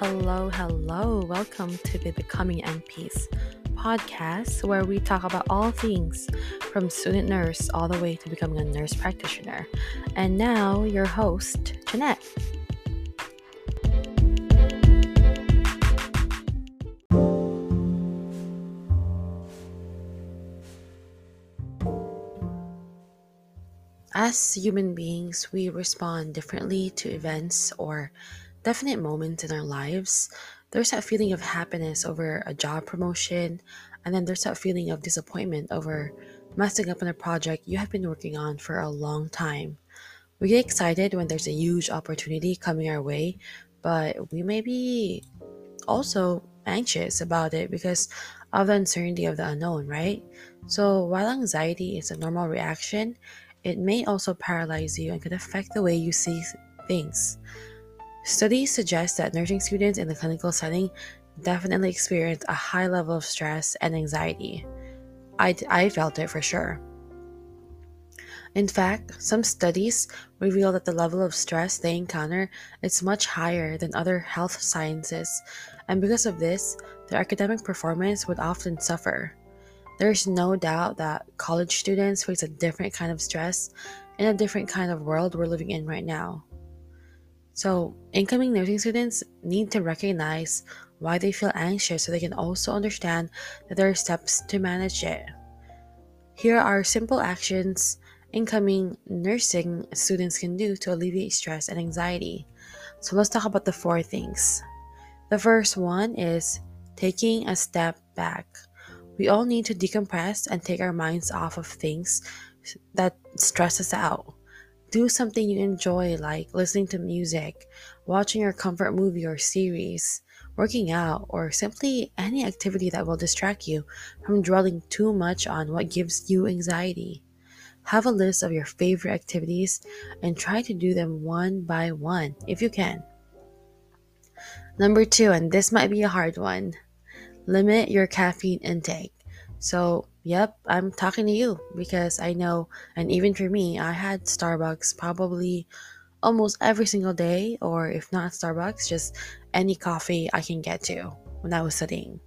Hello, hello. Welcome to the Becoming NPs podcast, where we talk about all things from student nurse all the way to becoming a nurse practitioner. And now, your host, Jeanette. As human beings, we respond differently to events or definite moments in our lives. There's that feeling of happiness over a job promotion, and then there's that feeling of disappointment over messing up on a project you have been working on for a long time. We get excited when there's a huge opportunity coming our way, but we may be also anxious about it because of the uncertainty of the unknown, right? So, while anxiety is a normal reaction, it may also paralyze you and could affect the way you see things. Studies suggest that nursing students in the clinical setting definitely experience a high level of stress and anxiety. I, I felt it for sure. In fact, some studies reveal that the level of stress they encounter is much higher than other health sciences, and because of this, their academic performance would often suffer. There's no doubt that college students face a different kind of stress in a different kind of world we're living in right now. So, incoming nursing students need to recognize why they feel anxious so they can also understand that there are steps to manage it. Here are simple actions incoming nursing students can do to alleviate stress and anxiety. So, let's talk about the four things. The first one is taking a step back. We all need to decompress and take our minds off of things that stress us out. Do something you enjoy, like listening to music, watching your comfort movie or series, working out, or simply any activity that will distract you from dwelling too much on what gives you anxiety. Have a list of your favorite activities and try to do them one by one if you can. Number two, and this might be a hard one limit your caffeine intake. So, yep, I'm talking to you because I know, and even for me, I had Starbucks probably almost every single day, or if not Starbucks, just any coffee I can get to when I was studying.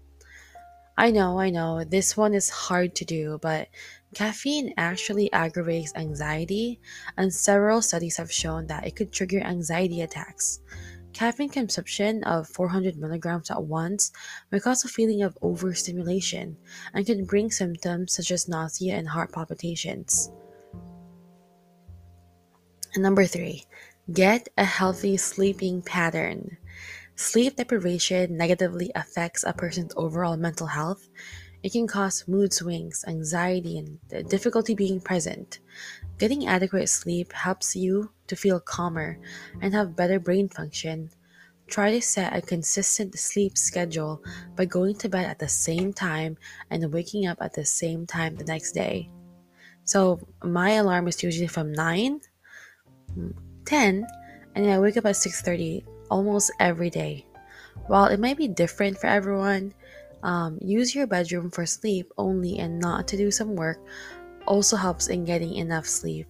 I know, I know, this one is hard to do, but caffeine actually aggravates anxiety, and several studies have shown that it could trigger anxiety attacks. Caffeine consumption of 400 milligrams at once may cause a feeling of overstimulation and can bring symptoms such as nausea and heart palpitations. And number three, get a healthy sleeping pattern. Sleep deprivation negatively affects a person's overall mental health. It can cause mood swings, anxiety, and difficulty being present. Getting adequate sleep helps you to feel calmer and have better brain function. Try to set a consistent sleep schedule by going to bed at the same time and waking up at the same time the next day. So, my alarm is usually from 9, 10, and I wake up at 6:30 almost every day. While it might be different for everyone, um, use your bedroom for sleep only and not to do some work also helps in getting enough sleep.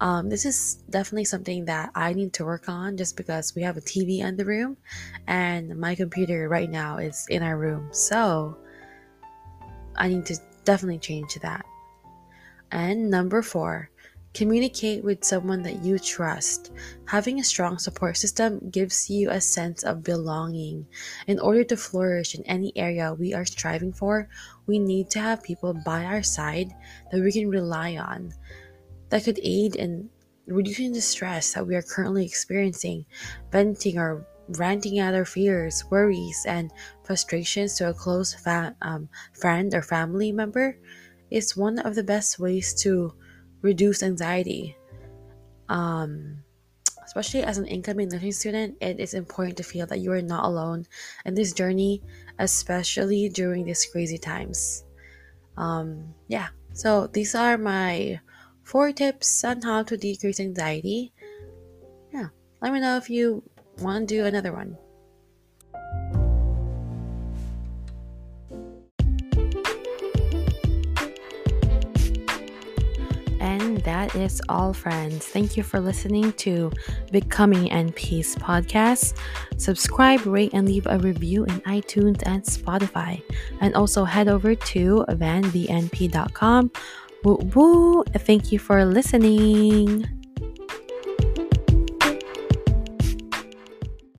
Um, this is definitely something that I need to work on just because we have a TV in the room and my computer right now is in our room. So I need to definitely change that. And number four, communicate with someone that you trust. Having a strong support system gives you a sense of belonging. In order to flourish in any area we are striving for, we need to have people by our side that we can rely on, that could aid in reducing the stress that we are currently experiencing, venting or ranting out our fears, worries, and frustrations to a close fa- um, friend or family member is one of the best ways to reduce anxiety. Um, especially as an incoming nursing student, it is important to feel that you are not alone in this journey, especially during these crazy times. Um, yeah, so these are my four tips on how to decrease anxiety. Yeah, let me know if you want to do another one. And that is all, friends. Thank you for listening to Becoming NPs podcast. Subscribe, rate, and leave a review in iTunes and Spotify. And also head over to vanbnp.com. Woo woo! Thank you for listening.